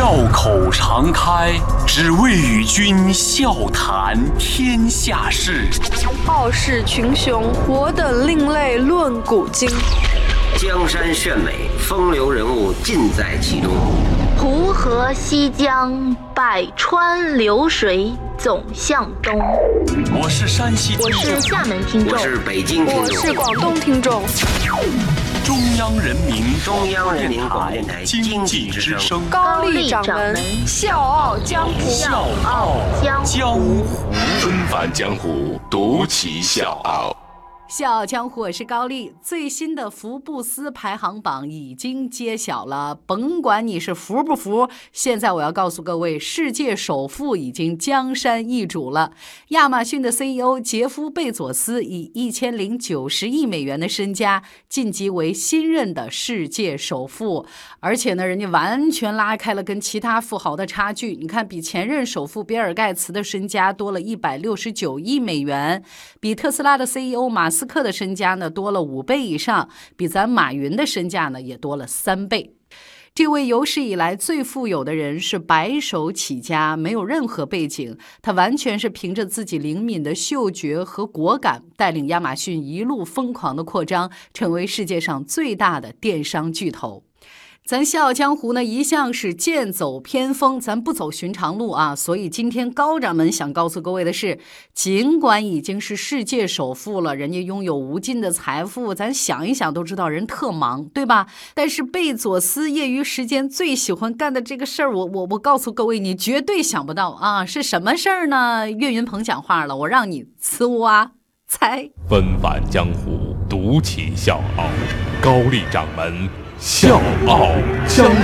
笑口常开，只为与君笑谈天下事。傲视群雄，我等另类论古今。江山炫美，风流人物尽在其中。湖河西江，百川流水总向东。我是山西我，是厦门听众我，是北京听我是，广东听众，中央人民中央人民广播电台经济之声，高丽掌门笑傲江湖。笑傲江江湖。纷繁江湖，独骑笑傲。笑傲江湖，我是高丽。最新的福布斯排行榜已经揭晓了，甭管你是服不服，现在我要告诉各位，世界首富已经江山易主了。亚马逊的 CEO 杰夫·贝佐斯以一千零九十亿美元的身家晋级为新任的世界首富，而且呢，人家完全拉开了跟其他富豪的差距。你看，比前任首富比尔·盖茨的身家多了一百六十九亿美元，比特斯拉的 CEO 马斯斯克的身家呢多了五倍以上，比咱马云的身价呢也多了三倍。这位有史以来最富有的人是白手起家，没有任何背景，他完全是凭着自己灵敏的嗅觉和果敢，带领亚马逊一路疯狂的扩张，成为世界上最大的电商巨头。咱笑傲江湖呢，一向是剑走偏锋，咱不走寻常路啊。所以今天高掌门想告诉各位的是，尽管已经是世界首富了，人家拥有无尽的财富，咱想一想都知道人特忙，对吧？但是贝佐斯业余时间最喜欢干的这个事儿，我我我告诉各位，你绝对想不到啊，是什么事儿呢？岳云鹏讲话了，我让你呲哇猜。纷繁江湖，独骑笑傲。高丽掌门笑傲江湖，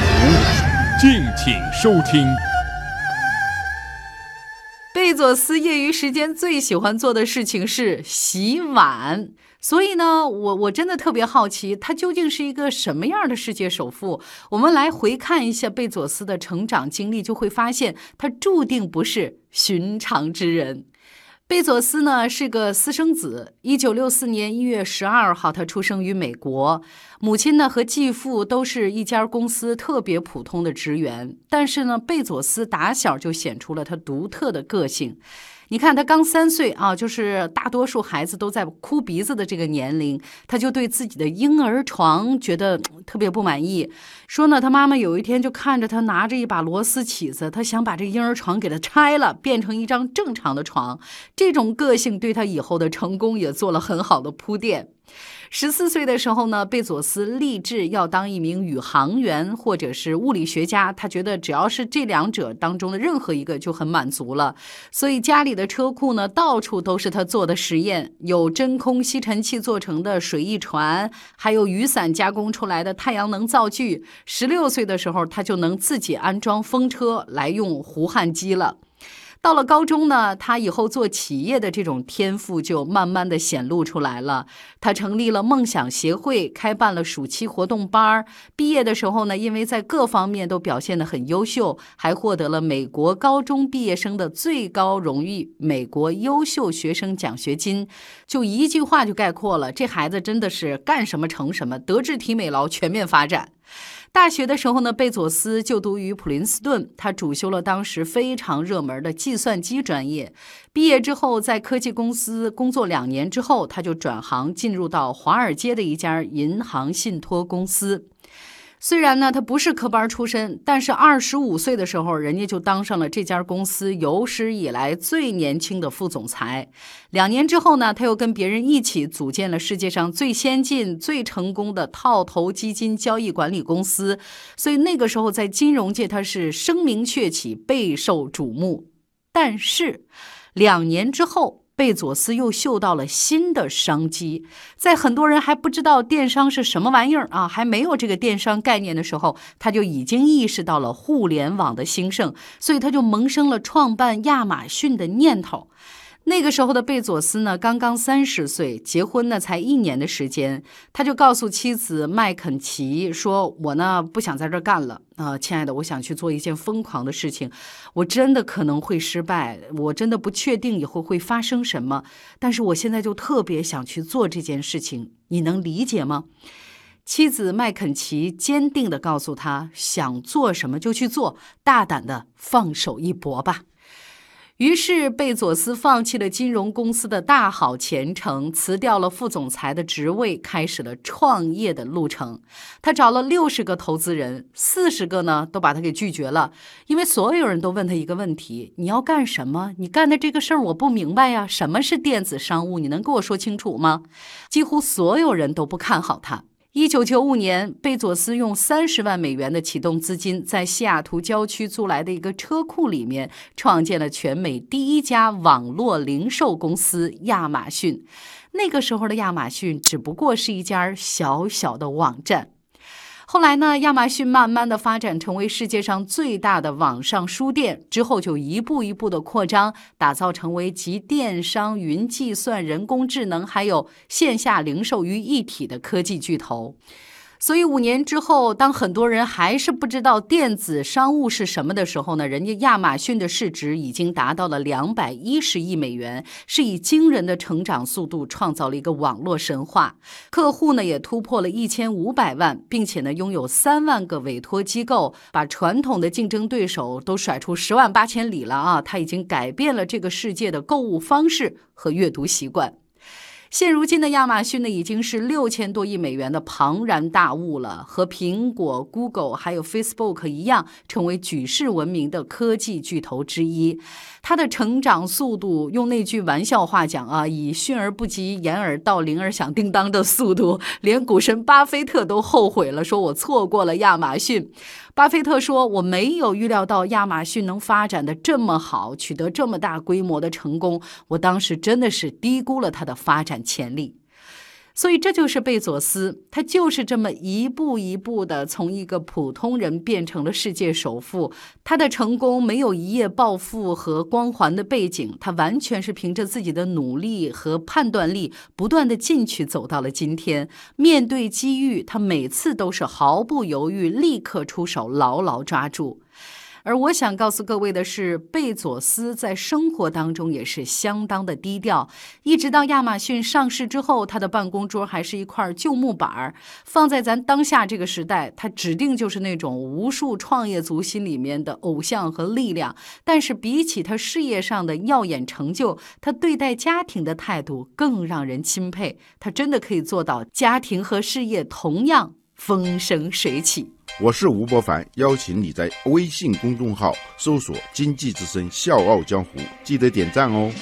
敬请收听。贝佐斯业余时间最喜欢做的事情是洗碗，所以呢，我我真的特别好奇，他究竟是一个什么样的世界首富？我们来回看一下贝佐斯的成长经历，就会发现他注定不是寻常之人。贝佐斯呢是个私生子，一九六四年一月十二号，他出生于美国。母亲呢和继父都是一家公司特别普通的职员，但是呢，贝佐斯打小就显出了他独特的个性。你看，他刚三岁啊，就是大多数孩子都在哭鼻子的这个年龄，他就对自己的婴儿床觉得特别不满意，说呢，他妈妈有一天就看着他拿着一把螺丝起子，他想把这婴儿床给他拆了，变成一张正常的床。这种个性对他以后的成功也做了很好的铺垫。十四岁的时候呢，贝佐斯立志要当一名宇航员或者是物理学家，他觉得只要是这两者当中的任何一个就很满足了。所以家里的车库呢，到处都是他做的实验，有真空吸尘器做成的水翼船，还有雨伞加工出来的太阳能灶具。十六岁的时候，他就能自己安装风车来用胡焊机了。到了高中呢，他以后做企业的这种天赋就慢慢的显露出来了。他成立了梦想协会，开办了暑期活动班儿。毕业的时候呢，因为在各方面都表现得很优秀，还获得了美国高中毕业生的最高荣誉——美国优秀学生奖学金。就一句话就概括了，这孩子真的是干什么成什么，德智体美劳全面发展。大学的时候呢，贝佐斯就读于普林斯顿，他主修了当时非常热门的计算机专业。毕业之后，在科技公司工作两年之后，他就转行进入到华尔街的一家银行信托公司。虽然呢，他不是科班出身，但是二十五岁的时候，人家就当上了这家公司有史以来最年轻的副总裁。两年之后呢，他又跟别人一起组建了世界上最先进、最成功的套头基金交易管理公司。所以那个时候，在金融界他是声名鹊起，备受瞩目。但是，两年之后，贝佐斯又嗅到了新的商机，在很多人还不知道电商是什么玩意儿啊，还没有这个电商概念的时候，他就已经意识到了互联网的兴盛，所以他就萌生了创办亚马逊的念头。那个时候的贝佐斯呢，刚刚三十岁，结婚呢才一年的时间，他就告诉妻子麦肯齐说：“我呢不想在这儿干了，啊、亲爱的，我想去做一件疯狂的事情，我真的可能会失败，我真的不确定以后会发生什么，但是我现在就特别想去做这件事情，你能理解吗？”妻子麦肯齐坚定地告诉他：“想做什么就去做，大胆地放手一搏吧。”于是，贝佐斯放弃了金融公司的大好前程，辞掉了副总裁的职位，开始了创业的路程。他找了六十个投资人，四十个呢都把他给拒绝了，因为所有人都问他一个问题：“你要干什么？你干的这个事儿我不明白呀，什么是电子商务？你能给我说清楚吗？”几乎所有人都不看好他。一九九五年，贝佐斯用三十万美元的启动资金，在西雅图郊区租来的一个车库里面，创建了全美第一家网络零售公司亚马逊。那个时候的亚马逊只不过是一家小小的网站。后来呢，亚马逊慢慢的发展成为世界上最大的网上书店，之后就一步一步的扩张，打造成为集电商、云计算、人工智能还有线下零售于一体的科技巨头。所以五年之后，当很多人还是不知道电子商务是什么的时候呢，人家亚马逊的市值已经达到了两百一十亿美元，是以惊人的成长速度创造了一个网络神话。客户呢也突破了一千五百万，并且呢拥有三万个委托机构，把传统的竞争对手都甩出十万八千里了啊！他已经改变了这个世界的购物方式和阅读习惯。现如今的亚马逊呢，已经是六千多亿美元的庞然大物了，和苹果、Google 还有 Facebook 一样，成为举世闻名的科技巨头之一。它的成长速度，用那句玩笑话讲啊，以迅而不及掩耳盗铃而响叮当的速度，连股神巴菲特都后悔了，说我错过了亚马逊。巴菲特说：“我没有预料到亚马逊能发展的这么好，取得这么大规模的成功。我当时真的是低估了它的发展潜力。”所以这就是贝佐斯，他就是这么一步一步的从一个普通人变成了世界首富。他的成功没有一夜暴富和光环的背景，他完全是凭着自己的努力和判断力，不断的进取走到了今天。面对机遇，他每次都是毫不犹豫，立刻出手，牢牢抓住。而我想告诉各位的是，贝佐斯在生活当中也是相当的低调。一直到亚马逊上市之后，他的办公桌还是一块旧木板儿。放在咱当下这个时代，他指定就是那种无数创业族心里面的偶像和力量。但是比起他事业上的耀眼成就，他对待家庭的态度更让人钦佩。他真的可以做到家庭和事业同样风生水起。我是吴伯凡，邀请你在微信公众号搜索“经济之声笑傲江湖”，记得点赞哦。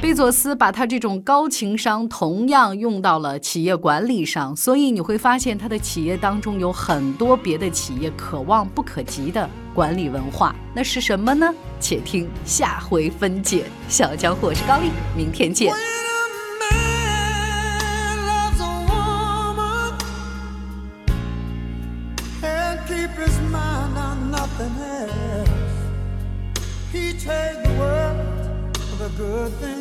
贝佐斯把他这种高情商同样用到了企业管理上，所以你会发现他的企业当中有很多别的企业可望不可及的管理文化。那是什么呢？且听下回分解。小江湖，我是高丽，明天见。Good thing.